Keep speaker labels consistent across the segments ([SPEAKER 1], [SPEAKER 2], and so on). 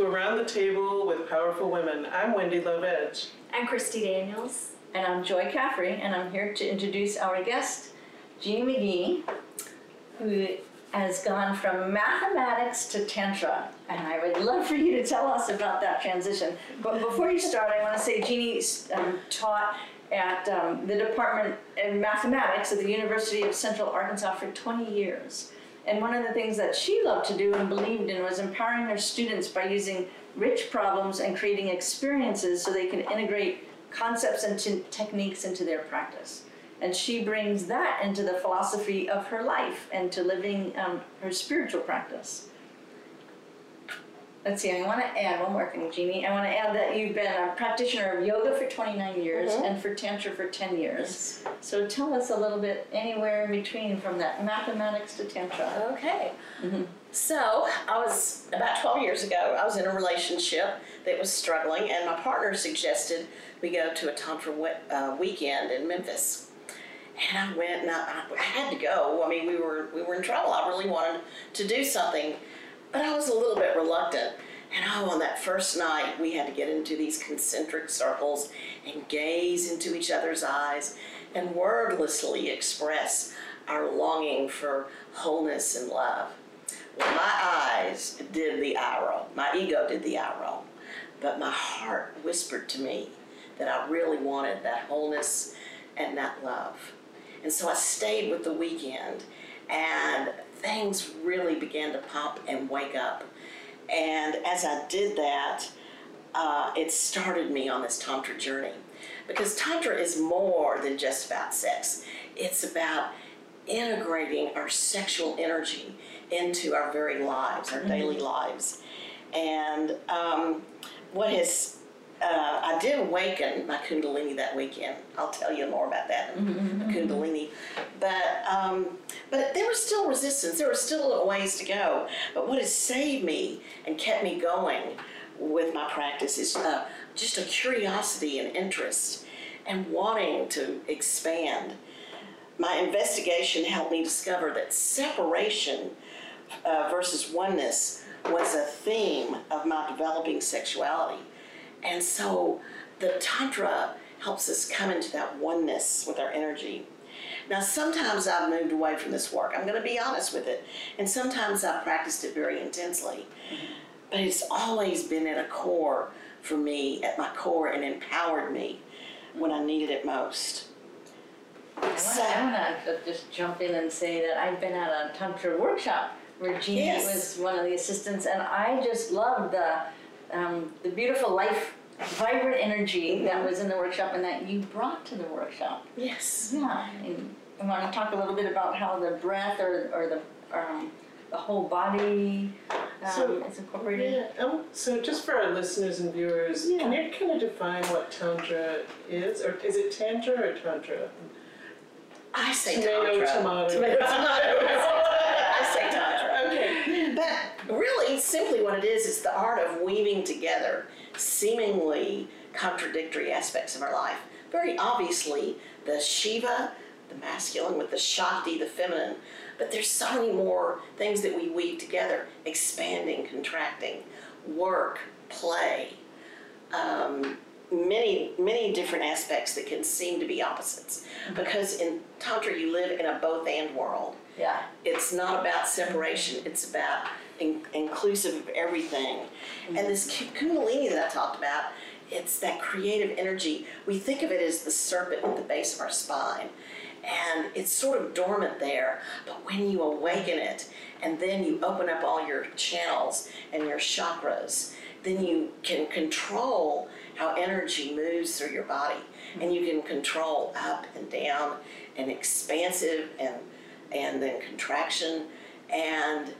[SPEAKER 1] to Around the Table with Powerful Women. I'm Wendy Love-Edge.
[SPEAKER 2] I'm Christi Daniels.
[SPEAKER 3] And I'm Joy Caffrey, and I'm here to introduce our guest, Jeannie McGehee, who has gone from mathematics to Tantra. And I would love for you to tell us about that transition. But before you start, I want to say Jeannie um, taught at um, the Department of Mathematics at the University of Central Arkansas for 20 years. And one of the things that she loved to do and believed in was empowering her students by using rich problems and creating experiences so they can integrate concepts and t- techniques into their practice. And she brings that into the philosophy of her life and to living um, her spiritual practice. Let's see, I want to add one more thing, Jeannie. I want to add that you've been a practitioner of yoga for 29 years
[SPEAKER 2] Mhm.
[SPEAKER 3] and for Tantra for 10 years. So tell us a little bit anywhere in between from that mathematics to Tantra.
[SPEAKER 4] Okay. So I was about 12 years ago. I was in a relationship that was struggling, and my partner suggested we go to a tantra we- uh, weekend in Memphis. And I went, and I, I had to go. I mean, we were we were in trouble. I really wanted to do something, but I was a little bit reluctant. And oh, on that first night, we had to get into these concentric circles and gaze into each other's eyes and wordlessly express our longing for wholeness and love. Well, my eyes did the eye roll. My ego did the eye roll. But my heart whispered to me that I really wanted that wholeness and that love. And so I stayed with the weekend, and things really began to pop and wake up. And as I did that, uh, it started me on this Tantra journey. Because Tantra is more than just about sex, it's about integrating our sexual energy into our very lives, our daily lives. And um, what has uh, I did awaken my Kundalini that weekend. I'll tell you more about that, Kundalini. But um, but there was still resistance. There was still a ways to go. But what has saved me and kept me going with my practice is uh, just a curiosity and interest and wanting to expand. My investigation helped me discover that separation uh, versus oneness was a theme of my developing sexuality. And so the Tantra helps us come into that oneness with our energy. Now, sometimes I've moved away from this work. I'm going to be honest with it. And sometimes I've practiced it very intensely. Mm-hmm. But it's always been at a core for me, at my core, and empowered me when I needed it most. So-
[SPEAKER 3] I want to uh, just jump in and say that I've been at a Tantra workshop where Jeannie
[SPEAKER 4] Yes.
[SPEAKER 3] was one of the assistants, and I just loved the, um, the beautiful life, vibrant energy that was in the workshop and that you brought to the workshop.
[SPEAKER 4] Yes.
[SPEAKER 3] Yeah, and I want to talk a little bit about how the breath or, or the, um, the whole body um,
[SPEAKER 1] So-
[SPEAKER 3] is incorporated.
[SPEAKER 1] Yeah, um, so just for our listeners and viewers, can you kind of define what Tantra is? Or is it Tantra or Tantra?
[SPEAKER 4] I say
[SPEAKER 1] Tomato,
[SPEAKER 4] Tantra.
[SPEAKER 1] tomato.
[SPEAKER 4] Tomato, tomato. I say Tantra.
[SPEAKER 1] Okay.
[SPEAKER 4] But really, simply what it is is the art of weaving together seemingly contradictory aspects of our life. Very obviously, the Shiva, the masculine, with the Shakti, the feminine. But there's so many more things that we weave together expanding, contracting, work, play, um, many, many different aspects that can seem to be opposites. Because in Tantra, you live in a both and world
[SPEAKER 3] Yeah.
[SPEAKER 4] it's not about separation it's about in- inclusive of everything. And this mm-hmm. ki- kundalini that i talked about it's that creative energy. We think of it as the serpent at the base of our spine. And it's sort of dormant there but when you awaken it and then you open up all your channels and your chakras then you can control how energy moves through your body. And you can control up and down and expansive and and then contraction, and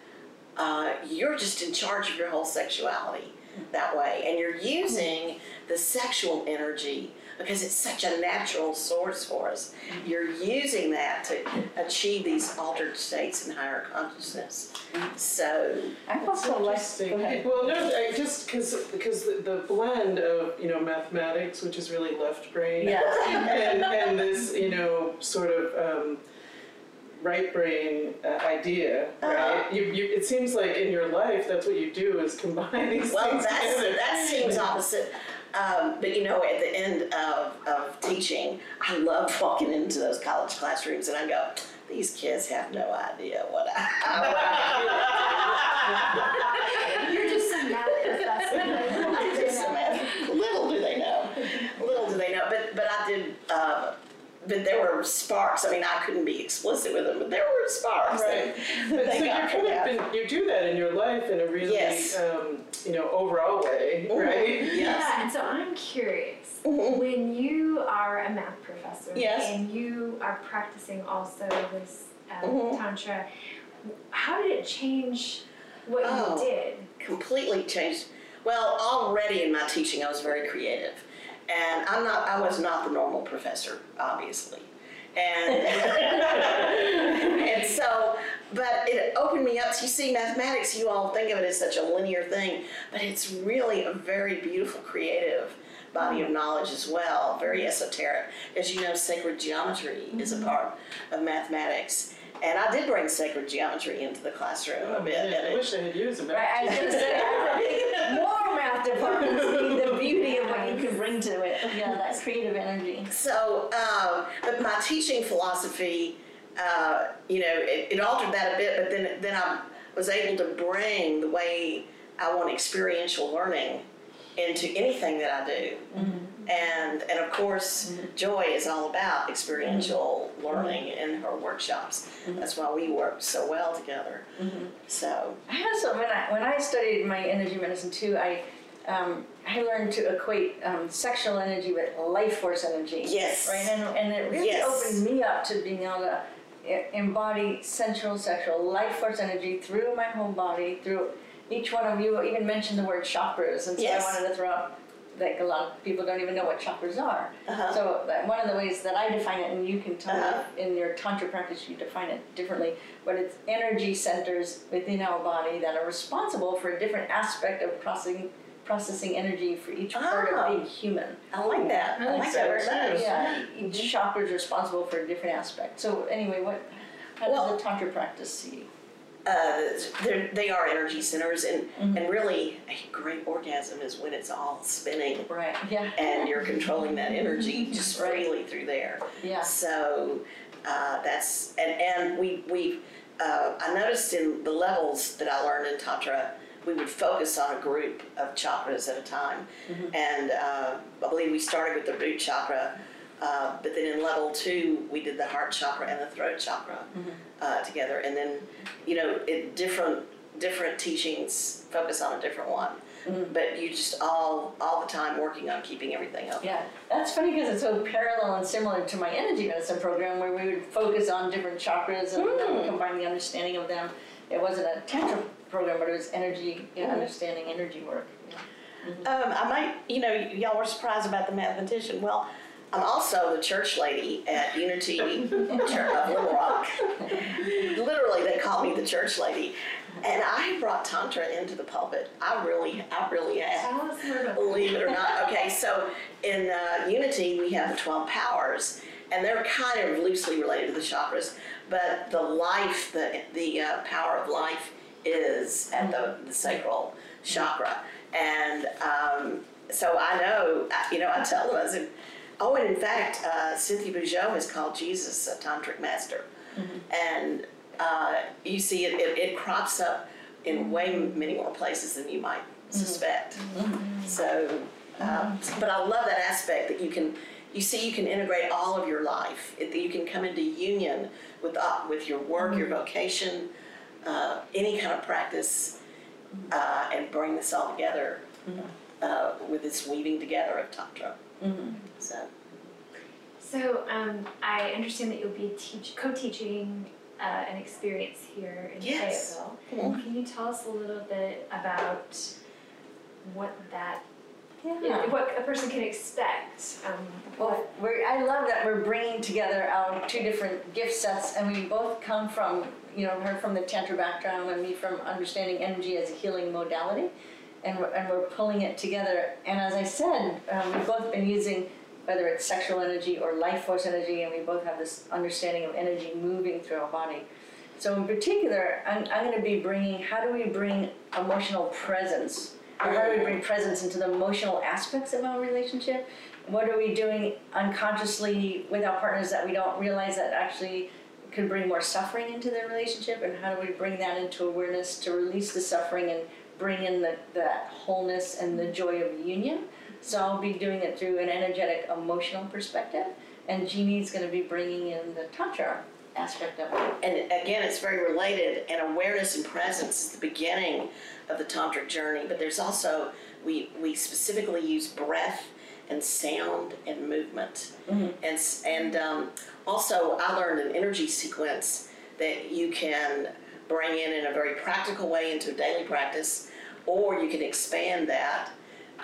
[SPEAKER 4] uh, you're just in charge of your whole sexuality that way. And you're using the sexual energy because it's such a natural source for us. You're using that to achieve these altered states and higher consciousness. So,
[SPEAKER 3] I've also liked,
[SPEAKER 1] Interesting.
[SPEAKER 3] go ahead.
[SPEAKER 1] Well, no, I just because because the, the blend of you know mathematics, which is really left brain,
[SPEAKER 3] Yeah.
[SPEAKER 1] and and this you know sort of um, right brain uh, idea, right?
[SPEAKER 4] Uh-huh.
[SPEAKER 1] You, you, it seems like in your life that's what you do is combine these
[SPEAKER 4] Well,
[SPEAKER 1] things
[SPEAKER 4] that's,
[SPEAKER 1] together.
[SPEAKER 4] that seems opposite. Um, but you know, at the end of, of teaching, I love walking into those college classrooms and I go, these kids have no idea what I,
[SPEAKER 2] You're just a math professor.
[SPEAKER 4] I'm just a man. Little do they know. Little do they know. But but I did. Uh, but there were sparks. I mean, I couldn't be explicit with them, but there were sparks.
[SPEAKER 1] Right.
[SPEAKER 4] that-
[SPEAKER 1] But so you're
[SPEAKER 4] got from
[SPEAKER 1] kind of been, you do that in your life in a really,
[SPEAKER 4] Yes.
[SPEAKER 1] um, you know, overall way, right?
[SPEAKER 4] Yes.
[SPEAKER 2] Yeah, and so I'm curious,
[SPEAKER 4] Mhm.
[SPEAKER 2] when you are a math professor
[SPEAKER 4] Yes.
[SPEAKER 2] and you are practicing also this uh,
[SPEAKER 4] Mhm.
[SPEAKER 2] tantra, how did it change what
[SPEAKER 4] Oh.
[SPEAKER 2] you did?
[SPEAKER 4] completely changed. Well, already in my teaching, I was very creative, and I'm not. I was not the normal professor, obviously, and and so, but it opened me up. You see, mathematics. You all think of it as such a linear thing, but it's really a very beautiful, creative body of knowledge as well. Very mm-hmm. esoteric, as you know. Sacred geometry is a mm-hmm. part of mathematics. And I did bring sacred geometry into the classroom a
[SPEAKER 1] Oh,
[SPEAKER 4] bit.
[SPEAKER 1] man,
[SPEAKER 4] and
[SPEAKER 1] I
[SPEAKER 4] it-
[SPEAKER 1] wish I had used a math
[SPEAKER 3] Right, I was gonna say, I think more math departments need the beauty of what you can bring to it, yeah, that creative energy.
[SPEAKER 4] So, um, but my teaching philosophy, uh, you know, it, it altered that a bit, but then, then I was able to bring the way I want experiential learning into anything that I do. And, and of course, Joy is all about experiential learning in her workshops. That's why we work so well together. So,
[SPEAKER 3] I also, when I, when I studied my energy medicine too, I, um, I learned to equate um, sexual energy with life force energy.
[SPEAKER 4] Yes.
[SPEAKER 3] Right, and, and it really
[SPEAKER 4] Yes.
[SPEAKER 3] opened me up to being able to embody sensual, sexual, life force energy through my whole body, through each one of you even mentioned the word chakras, and so
[SPEAKER 4] Yes.
[SPEAKER 3] I wanted to throw out, like a lot of people don't even know what chakras are.
[SPEAKER 4] Uh-huh.
[SPEAKER 3] So that one of the ways that I define it, and you can tell
[SPEAKER 4] Uh-huh.
[SPEAKER 3] me in your tantra practice you define it differently, but it's energy centers within our body that are responsible for a different aspect of processing processing energy for each part
[SPEAKER 4] Ah.
[SPEAKER 3] of being human.
[SPEAKER 4] I like that. I
[SPEAKER 1] I
[SPEAKER 4] like
[SPEAKER 1] like
[SPEAKER 4] that
[SPEAKER 1] that
[SPEAKER 4] very much.
[SPEAKER 3] Yeah, each chakra is responsible for a different aspect. So anyway, what how
[SPEAKER 4] Well-
[SPEAKER 3] does the tantra practice see?
[SPEAKER 4] Uh, they're, energy centers, and, and really, a great orgasm is when it's all spinning
[SPEAKER 3] Right. Yeah.
[SPEAKER 4] and you're controlling that energy just freely through there.
[SPEAKER 3] Yeah.
[SPEAKER 4] So uh, that's and and we we uh, I noticed in the levels that I learned in tantra, we would focus on a group of chakras at a time, and uh, I believe we started with the root chakra. Uh, but then in level two, we did the heart chakra and the throat chakra uh, together, and then, you know, it different different teachings focus on a different one, but you just all all the time working on keeping everything up.
[SPEAKER 3] Yeah, that's funny because it's so parallel and similar to my energy medicine program where we would focus on different chakras and then combine the understanding of them. It wasn't a tantra program, but it was energy, you know, understanding energy work.
[SPEAKER 4] Um, I might, you know, y- y'all were surprised about the mathematician. Well, I'm also the church lady at Unity Church of Little Rock. Literally, they call me the church lady, and I brought tantra into the pulpit. I really, I really have.
[SPEAKER 2] Tell us more.
[SPEAKER 4] Believe it or not. Okay, so in uh, Unity, we have the 12 powers, and they're kind of loosely related to the chakras, but the life, the, the uh, power of life is at the, the sacral chakra. And um, so I know, you know, I tell them, I said, oh, and in fact, uh, Cynthia Bourgeault has called Jesus a tantric master. And uh, you see it, it, it crops up in way many more places than you might suspect. So, um, but I love that aspect that you can, you see, you can integrate all of your life. It, you can come into union with uh, with your work, your vocation, uh, any kind of practice, uh, and bring this all together uh, with this weaving together of tantra. So,
[SPEAKER 2] So um, I understand that you'll be teach co-teaching uh, an experience here in
[SPEAKER 4] Yes.
[SPEAKER 2] Fayetteville. Can you tell us a little bit about what that,
[SPEAKER 3] Yeah.
[SPEAKER 2] what a person can expect? Um,
[SPEAKER 3] Well, we're, I love that we're bringing together our two different gift sets, and we both come from, you know, her from the Tantra background and me from understanding energy as a healing modality. And we're, and we're pulling it together. And as I said, um, we've both been using whether it's sexual energy or life force energy, and we both have this understanding of energy moving through our body. So in particular, I'm, I'm going to be bringing how do we bring emotional presence, or how do we bring presence into the emotional aspects of our relationship? What are we doing unconsciously with our partners that we don't realize that actually could bring more suffering into their relationship? And how do we bring that into awareness to release the suffering and bring in the, that wholeness and the joy of union? So I'll be doing it through an energetic, emotional perspective, and Jeannie's going to be bringing in the tantra aspect of it.
[SPEAKER 4] And again, it's very related, and awareness and presence is the beginning of the tantric journey. But there's also we we specifically use breath and sound and movement, and and um, also I learned an energy sequence that you can bring in in a very practical way into a daily practice, or you can expand that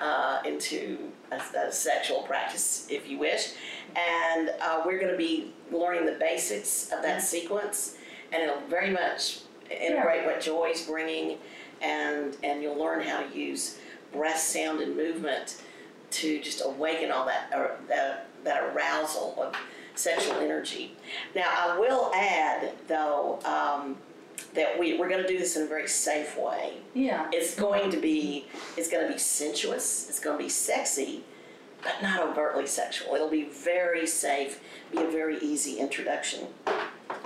[SPEAKER 4] uh, into a, a sexual practice if you wish. And uh, we're going to be learning the basics of that sequence, and it'll very much integrate what Joy's bringing, and and you'll learn how to use breath, sound, and movement to just awaken all that uh, that that arousal of sexual energy. Now, I will add though. Um, that we, we're going to do this in a very safe way
[SPEAKER 3] Yeah.
[SPEAKER 4] it's going to be it's going to be sensuous it's going to be sexy but not overtly sexual it'll be very safe be a very easy introduction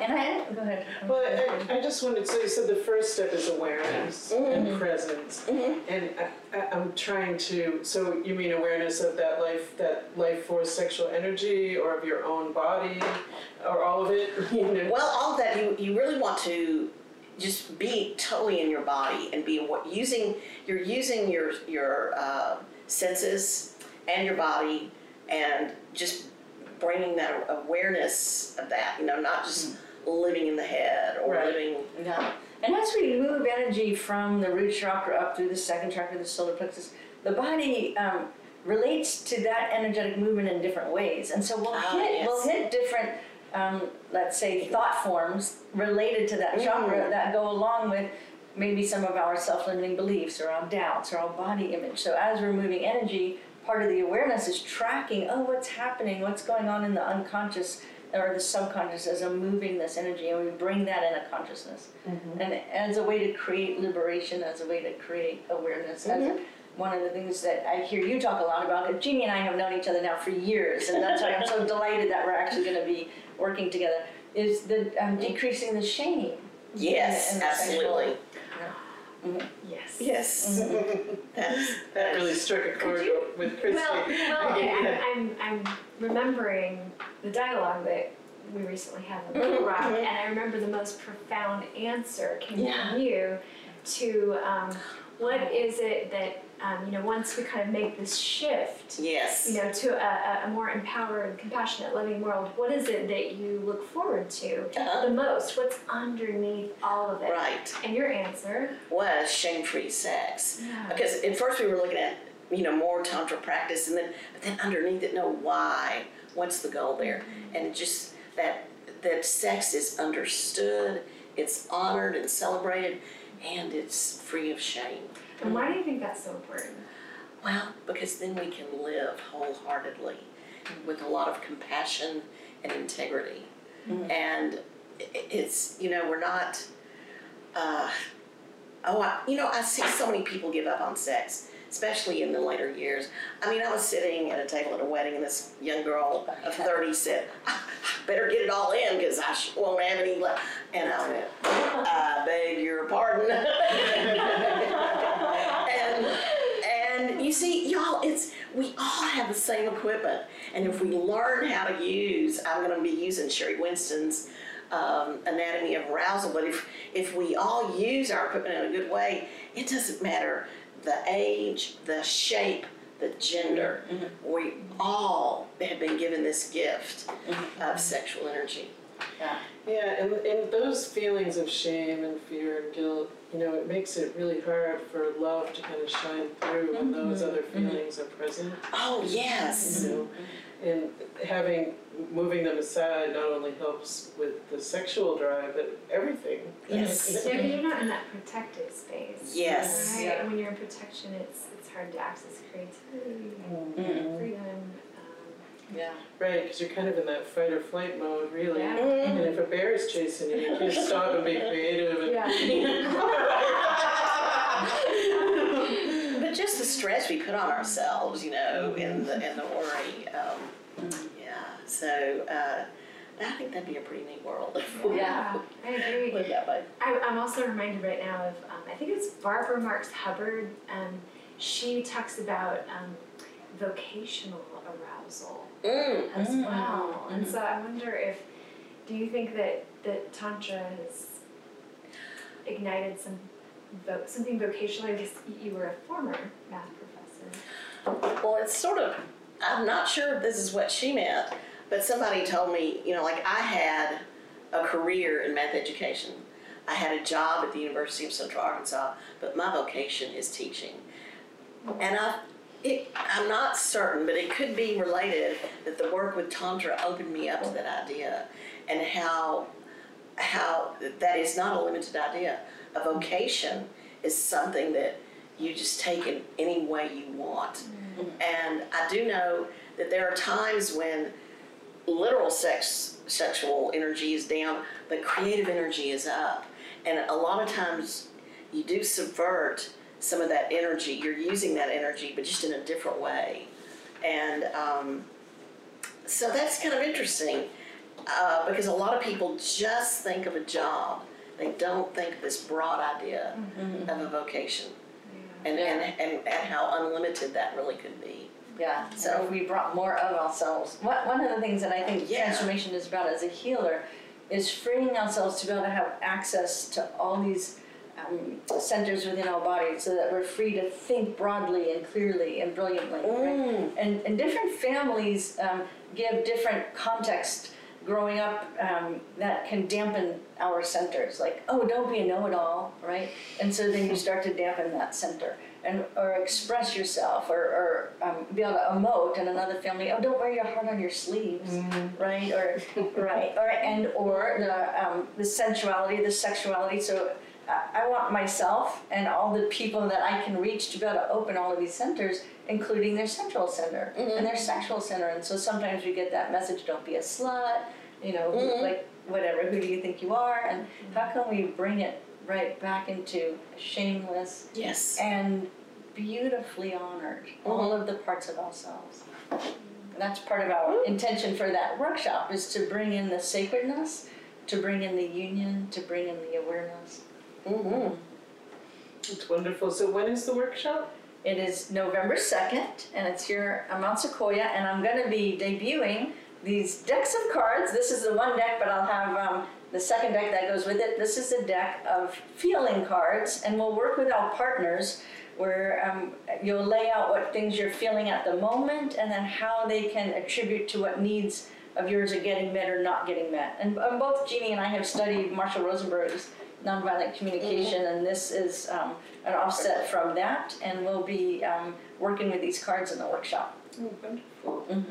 [SPEAKER 3] And I go ahead.
[SPEAKER 1] Well, I, I just wanted, so you said the first step is awareness and mm-hmm. presence. Mm-hmm. And I, I, I'm trying to, so you mean awareness of that life, that life force sexual energy or of your own body or all of it, you know?
[SPEAKER 4] well all of that you, you really want to just be totally in your body and be what using you're using your your uh, senses and your body and just bringing that awareness of that you know not just living in the head or
[SPEAKER 1] Right.
[SPEAKER 4] living
[SPEAKER 3] Yeah. And as we move energy from the root chakra up through the second chakra, the solar plexus, the body um, relates to that energetic movement in different ways. And so we'll
[SPEAKER 4] Ah,
[SPEAKER 3] hit
[SPEAKER 4] yes.
[SPEAKER 3] we'll hit different, um, let's say, thought forms related to that chakra mm. that go along with maybe some of our self-limiting beliefs or our doubts or our body image. So as we're moving energy, part of the awareness is tracking, oh, what's happening, what's going on in the unconscious or the subconscious as I'm moving this energy, and we bring that into consciousness. Mm-hmm. And as a way to create liberation, as a way to create awareness, as mm-hmm. one of the things that I hear you talk a lot about. Jeannie and I have known each other now for years, and that's why I'm so delighted that we're actually going to be working together. Is the um, decreasing the shame?
[SPEAKER 4] yes
[SPEAKER 3] And the sexual-
[SPEAKER 4] absolutely
[SPEAKER 2] Yes.
[SPEAKER 4] yes that's
[SPEAKER 1] That really struck a chord
[SPEAKER 2] you-
[SPEAKER 1] with Christi.
[SPEAKER 2] Well, well, okay, I'm, I'm, I'm remembering the dialogue that we recently had on
[SPEAKER 4] Mhm,
[SPEAKER 2] the Rock,
[SPEAKER 4] mhm.
[SPEAKER 2] and I remember the most profound answer came
[SPEAKER 4] Yeah.
[SPEAKER 2] from you to um, what is it that um, you know once we kind of make this shift,
[SPEAKER 4] yes
[SPEAKER 2] you know, to a, a- more empowered, compassionate, loving world. What is it that you look forward to
[SPEAKER 4] Uh-huh.
[SPEAKER 2] the most? What's underneath all of it?
[SPEAKER 4] right
[SPEAKER 2] And your answer,
[SPEAKER 4] was shame-free sex
[SPEAKER 2] Yeah.
[SPEAKER 4] because at first we were looking at you know more tantra practice and then but then underneath it no why what's the goal there and it just that that sex is understood it's honored and celebrated and it's free of shame
[SPEAKER 2] and why do you think that's so important?
[SPEAKER 4] well because then we can live wholeheartedly with a lot of compassion and integrity. Mm-hmm. And i- i- it's you know we're not uh, oh I, you know i see so many people give up on sex especially in the later years. I mean i was sitting at a table at a wedding and this young girl of 30 said ah, "I better get it all in because i sh- won't have any left and i went i beg your pardon. and and you see y'all it's we all have the same equipment. And if we learn how to use i'm going to be using Sheri Winston's um, anatomy of arousal. But if if we all use our equipment in a good way it doesn't matter the age the shape the gender. We all have been given this gift of sexual energy.
[SPEAKER 3] Yeah.
[SPEAKER 1] Yeah, and, and those feelings of shame and fear and guilt, you know, it makes it really hard for love to kind of shine through when those other feelings are present.
[SPEAKER 4] oh yes
[SPEAKER 1] You know, and having moving them aside not only helps with the sexual drive, but everything.
[SPEAKER 4] Yes.
[SPEAKER 2] Yeah, because you're not in that protected space.
[SPEAKER 4] Yes.
[SPEAKER 2] Right?
[SPEAKER 3] Yeah.
[SPEAKER 2] When you're in protection, it's it's hard to access creativity,
[SPEAKER 3] Mm-hmm.
[SPEAKER 2] freedom.
[SPEAKER 3] Yeah.
[SPEAKER 1] Right, because you're kind of in that fight or flight mode, really.
[SPEAKER 2] Yeah.
[SPEAKER 1] And if a bear is chasing you, you can't stop and be creative. And
[SPEAKER 4] But just the stress we put on ourselves, you know, and the and the worry. Um, yeah. So uh, I think that'd be a pretty neat world.
[SPEAKER 3] Yeah.
[SPEAKER 2] I agree.
[SPEAKER 4] Live that way.
[SPEAKER 2] I, I'm also reminded right now of, um, I think it's Barbara Marx Hubbard. Um, she talks about um, vocational arousal
[SPEAKER 4] Mm.
[SPEAKER 2] as
[SPEAKER 3] Mm.
[SPEAKER 2] well. And so I wonder if, do you think that, that Tantra has ignited some, vo- something vocational? Because you were a former math professor.
[SPEAKER 4] Well, it's sort of, I'm not sure if this is what she meant, but somebody told me, you know, like I had a career in math education. I had a job at the University of Central Arkansas, but my vocation is teaching. And I, it, I'm not certain, but it could be related that the work with Tantra opened me up to that idea and how, how that is not a limited idea. A vocation is something that you just take in any way you want. Mm-hmm. And I do know that there are times when literal sex sexual energy is down, but creative energy is up. And a lot of times you do subvert some of that energy. You're using that energy, but just in a different way. And um, so that's kind of interesting uh, because a lot of people just think of a job. They don't think of this broad idea of a vocation and, and, and, and how unlimited that really could be.
[SPEAKER 3] Yeah, so if we brought more of ourselves, one, one of the things that I think
[SPEAKER 4] Yeah.
[SPEAKER 3] transformation is about as a healer is freeing ourselves to be able to have access to all these um, centers within our body so that we're free to think broadly and clearly and brilliantly. right?
[SPEAKER 4] Mm.
[SPEAKER 3] And, and different families um, give different context growing up um, that can dampen our centers. Like, oh, don't be a know it all, right? And so then you start to dampen that center. And, or express yourself, or, or um, be able to emote, and another family, oh, don't wear your heart on your sleeves, right? Or, right, or and or the um, the sensuality, the sexuality. So I, want myself and all the people that I can reach to be able to open all of these centers, including their sensual center mm-hmm. and their sexual center. And so sometimes we get that message: don't be a slut, you know, mm-hmm. like whatever. Who do you think you are? And mm-hmm. how can we bring it right back into shameless
[SPEAKER 4] Yes.
[SPEAKER 3] and beautifully honored all of the parts of ourselves. And that's part of our intention for that workshop is to bring in the sacredness, to bring in the union, to bring in the awareness.
[SPEAKER 4] Mm-hmm.
[SPEAKER 1] It's wonderful. So when is the workshop?
[SPEAKER 3] It is November 2nd, and it's here at Mount Sequoia, and I'm going to be debuting these decks of cards. This is the one deck, but I'll have um, the second deck that goes with it. This is a deck of feeling cards, and we'll work with our partners where um, you'll lay out what things you're feeling at the moment and then how they can attribute to what needs of yours are getting met or not getting met. And both Jeannie and I have studied Marshall Rosenberg's nonviolent communication, and this is um, an offset from that, and we'll be um, working with these cards in the workshop.
[SPEAKER 1] Oh, wonderful.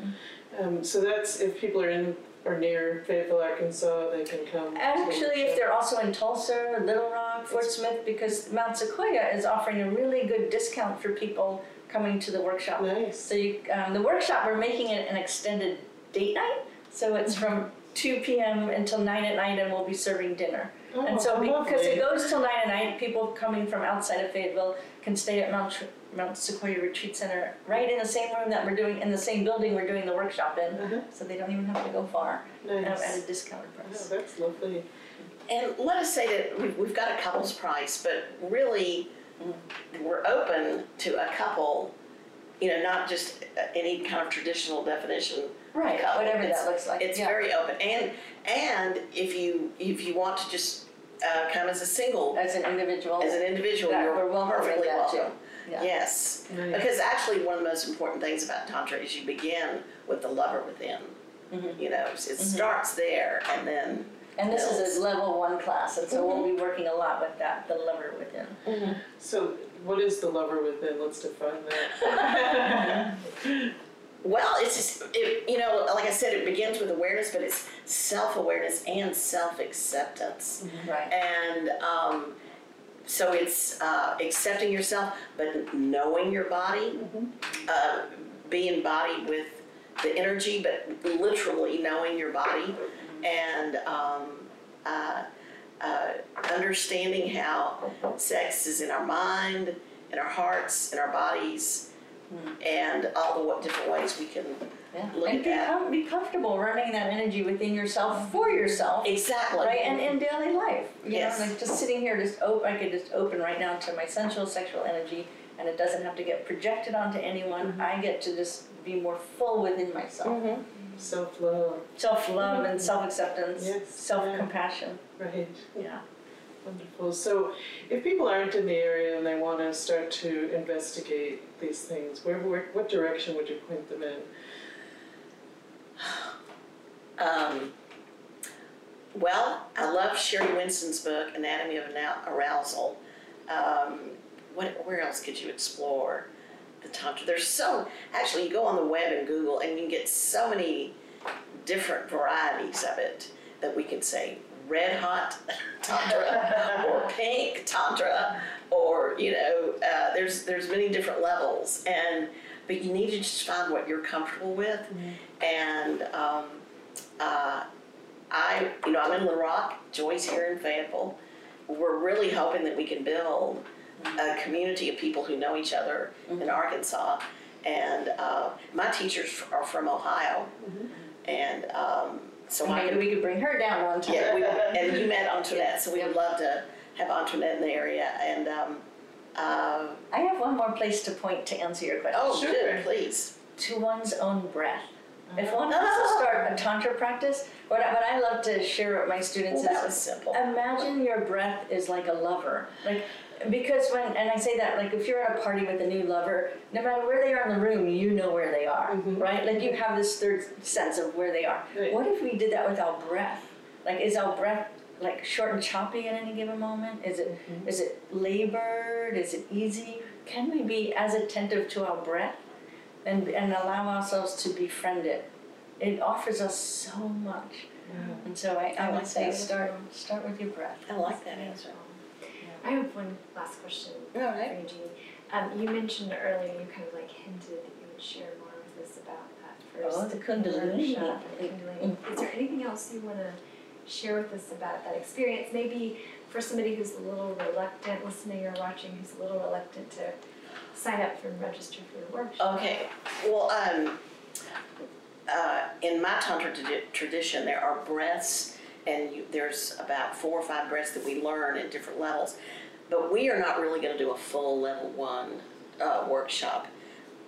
[SPEAKER 1] Um, so that's if people are in or near Fayetteville, Arkansas, they can come. to the
[SPEAKER 3] Actually, if they're also in Tulsa, Little Rock, Fort Smith, because Mount Sequoia is offering a really good discount for people coming to the workshop.
[SPEAKER 1] Nice.
[SPEAKER 3] So you, um, the workshop, we're making it an extended date night, so it's from two p.m. until nine at night, and we'll be serving dinner.
[SPEAKER 1] Oh,
[SPEAKER 3] and so,
[SPEAKER 1] how
[SPEAKER 3] because it goes till nine at night, people coming from outside of Fayetteville can stay at Mount, Mount Sequoia Retreat Center, right in the same room that we're doing, in the same building we're doing the workshop in.
[SPEAKER 1] Uh-huh.
[SPEAKER 3] So they don't even have to go far, um,
[SPEAKER 1] Nice.
[SPEAKER 3] at a discounted
[SPEAKER 1] Oh,
[SPEAKER 3] price.
[SPEAKER 1] that's lovely.
[SPEAKER 4] And let us say that we've, we've got a couple's price, but really, we're open to a couple, you know, not just any kind of traditional definition. Of
[SPEAKER 3] Right,
[SPEAKER 4] couple.
[SPEAKER 3] whatever
[SPEAKER 4] It's-
[SPEAKER 3] that looks like.
[SPEAKER 4] It's
[SPEAKER 3] yeah.
[SPEAKER 4] very open, and, and if you, if you want to just, uh, come as a single,
[SPEAKER 3] As an individual.
[SPEAKER 4] as an individual,
[SPEAKER 3] that
[SPEAKER 4] you're
[SPEAKER 3] we're welcome
[SPEAKER 4] perfectly
[SPEAKER 3] that too.
[SPEAKER 4] welcome.
[SPEAKER 3] Yeah.
[SPEAKER 4] Yes,
[SPEAKER 1] Nice.
[SPEAKER 4] because actually, one of the most important things about Tantra is you begin with the lover within.
[SPEAKER 3] Mhm.
[SPEAKER 4] You know, it starts there and then.
[SPEAKER 3] And this is a level one class, and so we'll be working a lot with that, the lover within.
[SPEAKER 1] So what is the lover within? Let's define that.
[SPEAKER 4] Well, it's just, it, you know, like I said, it begins with awareness, but it's self awareness and self acceptance.
[SPEAKER 3] Right.
[SPEAKER 4] And um, so it's uh, accepting yourself, but knowing your body, uh, being body with the energy, but literally knowing your body and um, uh, uh, understanding how sex is in our mind, in our hearts, in our bodies, and all the what different ways we can
[SPEAKER 3] Yeah.
[SPEAKER 4] look
[SPEAKER 3] and
[SPEAKER 4] at
[SPEAKER 3] be,
[SPEAKER 4] that.
[SPEAKER 3] com- be comfortable running that energy within yourself for yourself.
[SPEAKER 4] Exactly.
[SPEAKER 3] Right, and in daily life, you
[SPEAKER 4] Yes.
[SPEAKER 3] know, like just sitting here, just open, I could just open right now to my sensual sexual energy, and it doesn't have to get projected onto anyone. I get to just be more full within myself.
[SPEAKER 4] Mhm.
[SPEAKER 1] Self-love,
[SPEAKER 3] Self-love and self-acceptance,
[SPEAKER 1] Yes,
[SPEAKER 3] self-compassion.
[SPEAKER 1] right.
[SPEAKER 3] Yeah.
[SPEAKER 1] Wonderful. So, if people aren't in the area and they want to start to investigate these things, where, where what direction would you point them in?
[SPEAKER 4] Um, well, I love Sheri Winston's book, Anatomy of Arousal. Um, what, where else could you explore the tantra? There's so actually you go on the web and Google and you can get so many different varieties of it that we can say red hot tantra or pink tantra or you know uh, there's there's many different levels and but you need to just find what you're comfortable with and um, uh, I, you know, I'm in Little Rock, Joy's here in Fayetteville. We're really hoping that we can build a community of people who know each other in Arkansas. And uh, my teachers are from Ohio. And um, so I
[SPEAKER 3] Maybe we could bring her down one time.
[SPEAKER 4] yeah, we, and you met Antoinette, so we would love to have Antoinette in the area. And um, uh,
[SPEAKER 3] I have one more place to point to answer your question.
[SPEAKER 4] oh,
[SPEAKER 1] Sure.
[SPEAKER 4] good, please.
[SPEAKER 3] to one's own breath. If one wants to start a tantra practice, what I, what I love to share with my students
[SPEAKER 4] Well, that
[SPEAKER 3] is
[SPEAKER 4] was simple.
[SPEAKER 3] imagine your breath is like a lover. Like because when and I say that like if you're at a party with a new lover, no matter where they are in the room, you know where they are, mm-hmm. right? Like you have this third sense of where they are.
[SPEAKER 1] Right.
[SPEAKER 3] What if we did that with our breath? Like is our breath like short and choppy at any given moment? Is it mm-hmm. is it labored? Is it easy? Can we be as attentive to our breath and and allow ourselves to befriend it? It offers us so much. And so I, I,
[SPEAKER 4] I
[SPEAKER 3] would say start start with your breath.
[SPEAKER 4] I like that answer.
[SPEAKER 2] I have one last question
[SPEAKER 4] All
[SPEAKER 2] for you, Jeannie. Um, you mentioned earlier, you kind of like hinted that you would share more with us about that
[SPEAKER 3] Oh,
[SPEAKER 2] first
[SPEAKER 3] the Kundalini.
[SPEAKER 2] workshop. the Kundalini. Is there anything else you want to share with us about that experience? Maybe for somebody who's a little reluctant, listening or watching, who's a little reluctant to sign up and register for your workshop.
[SPEAKER 4] Okay, well, um, uh, in my tantra tradition, there are breaths, and you, there's about four or five breaths that we learn at different levels. But we are not really going to do a full level one uh, workshop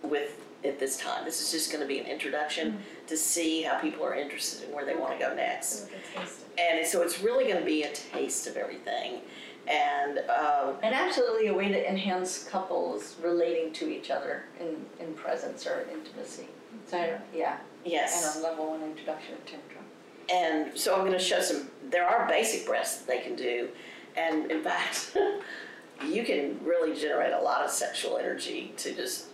[SPEAKER 4] with at this time. This is just going to be an introduction to see how people are interested and where they want to go next.
[SPEAKER 2] So it's tasted.
[SPEAKER 4] And so it's really going to be a taste of everything. And um,
[SPEAKER 3] And absolutely a way to enhance couples relating to each other in, in presence or intimacy. So yeah,
[SPEAKER 4] yes.
[SPEAKER 3] and a level one introduction to tantra.
[SPEAKER 4] And so I'm going to show some, there are basic breaths that they can do. And in fact, you can really generate a lot of sexual energy to just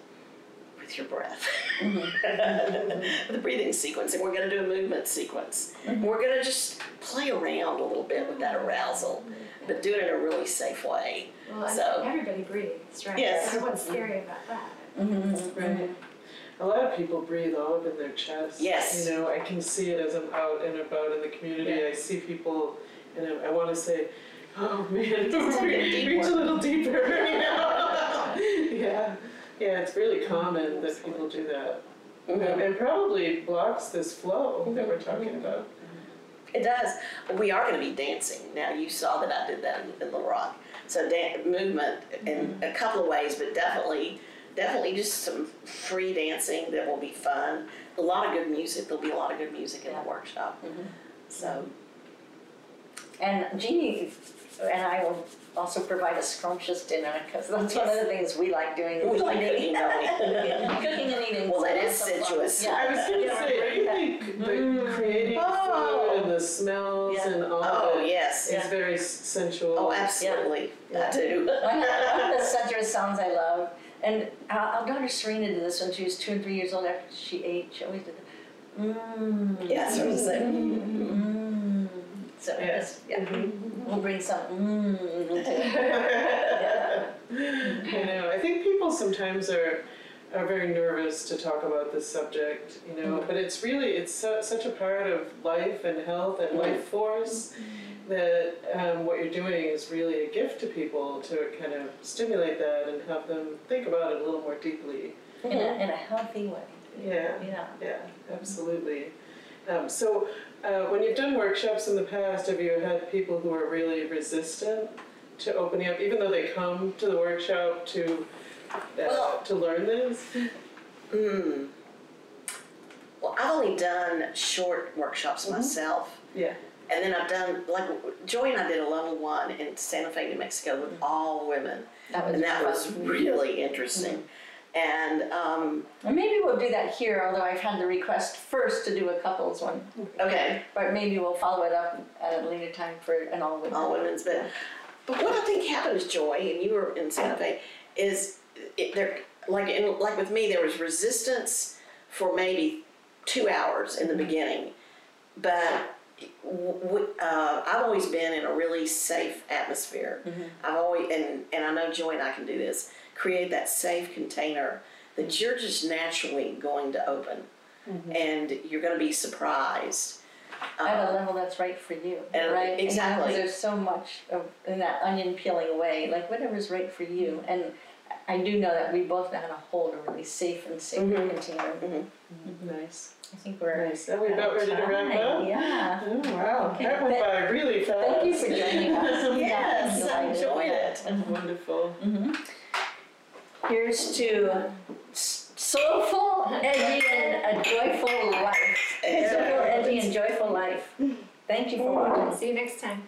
[SPEAKER 4] with your breath. Mm-hmm. the breathing sequence. And we're going to do a movement sequence. Mm-hmm. We're going to just play around a little bit with that arousal, but do it in a really safe way.
[SPEAKER 2] Well,
[SPEAKER 4] So-
[SPEAKER 2] everybody breathes, right?
[SPEAKER 4] Yes.
[SPEAKER 2] Everyone's scary about that. Mm-hmm.
[SPEAKER 1] Right. A lot of people breathe all up in their chest.
[SPEAKER 4] Yes.
[SPEAKER 1] You know, I can see it as I'm out and about in the community. I see people, and I, I want to say, "Oh man, reach, reach a little deeper." You know? yeah, yeah. It's really common that people do that, mm-hmm. and, and probably blocks this flow that we're mm-hmm. talking mm-hmm. about.
[SPEAKER 4] It does. We are going to be dancing. Now, you saw that I did that in, in Little Rock. So, dan- movement in a couple of ways, but definitely, definitely just some free dancing that will be fun. A lot of good music. There'll be a lot of good music in
[SPEAKER 3] Yeah.
[SPEAKER 4] the workshop. Mm-hmm. So,
[SPEAKER 3] And Jeannie and I will also provide a scrumptious dinner because that's one of the things we like doing.
[SPEAKER 4] We like
[SPEAKER 3] eating.
[SPEAKER 4] cooking.
[SPEAKER 3] Cooking and eating.
[SPEAKER 4] Well, it
[SPEAKER 3] so
[SPEAKER 4] is
[SPEAKER 3] lots of fun.
[SPEAKER 4] sensuous.
[SPEAKER 3] Yeah.
[SPEAKER 1] I was going to
[SPEAKER 3] Yeah.
[SPEAKER 1] say, I think the creating
[SPEAKER 4] Oh.
[SPEAKER 1] food and the smells
[SPEAKER 3] Yeah.
[SPEAKER 1] and all
[SPEAKER 4] oh,
[SPEAKER 1] of it
[SPEAKER 4] yes.
[SPEAKER 1] is very sensual.
[SPEAKER 4] Oh, absolutely. I do.
[SPEAKER 3] One of one of the sensuous sounds I love, and our, our daughter Serena did this when she was two and three years old after she ate. She always did the mmm.
[SPEAKER 4] Yeah, that's what I'm saying.
[SPEAKER 3] Mmm. So
[SPEAKER 1] Yes. Mm. Mm.
[SPEAKER 3] yeah, mm-hmm. we'll bring some mmm. into it.
[SPEAKER 1] I know. I think people sometimes are are very nervous to talk about this subject, you know, mm-hmm. but it's really, it's su- such a part of life and health and life force mm-hmm. That um, what you're doing is really a gift to people to kind of stimulate that and have them think about it a little more deeply.
[SPEAKER 3] In a, in a healthy way.
[SPEAKER 1] Yeah.
[SPEAKER 3] Yeah.
[SPEAKER 1] Yeah, absolutely. Um, so, uh, when you've done workshops in the past, have you had people who are really resistant to opening up, even though they come to the workshop to uh,
[SPEAKER 4] Well-
[SPEAKER 1] to learn this?
[SPEAKER 4] Hmm. Well, I've only done short workshops myself.
[SPEAKER 1] Yeah.
[SPEAKER 4] And then I've done, like, Joy and I did a level one in Santa Fe, New Mexico with mm-hmm. all women.
[SPEAKER 3] That was
[SPEAKER 4] And that was really interesting. Mm-hmm. And, um,
[SPEAKER 3] maybe we'll do that here, although I've had the request first to do a couples one.
[SPEAKER 4] okay,
[SPEAKER 3] But maybe we'll follow it up at a later time for an all women.
[SPEAKER 4] all women's, but, but what I think happens, Joy, and you were in Santa Fe, is it, there, like, in, like with me, there was resistance for maybe two hours in the mm-hmm. beginning. But uh, I've always been in a really safe atmosphere. I've always, and, and I know Joy and I can do this, create that safe container that you're just naturally going to open. And you're going to be surprised.
[SPEAKER 3] At a
[SPEAKER 4] Um,
[SPEAKER 3] level that's right for you,
[SPEAKER 4] And-
[SPEAKER 3] right? And, you
[SPEAKER 4] exactly.
[SPEAKER 3] there's so much of, in that onion peeling away, like whatever's right for you. And I do know that we both know how to hold a really safe and sacred
[SPEAKER 4] Mhm.
[SPEAKER 3] container.
[SPEAKER 1] Nice.
[SPEAKER 3] I think we're
[SPEAKER 1] Nice. Are we
[SPEAKER 3] out
[SPEAKER 1] about ready to wrap up?
[SPEAKER 3] Yeah.
[SPEAKER 1] Oh, wow,
[SPEAKER 3] Okay.
[SPEAKER 1] that went by really fast.
[SPEAKER 3] Thank you for joining us.
[SPEAKER 4] Yes, I enjoyed it.
[SPEAKER 1] Wonderful. Mm-hmm.
[SPEAKER 3] Here's to soulful, edgy, and a joyful life. Soulful, edgy, and joyful life. Thank you for watching.
[SPEAKER 2] See you next time.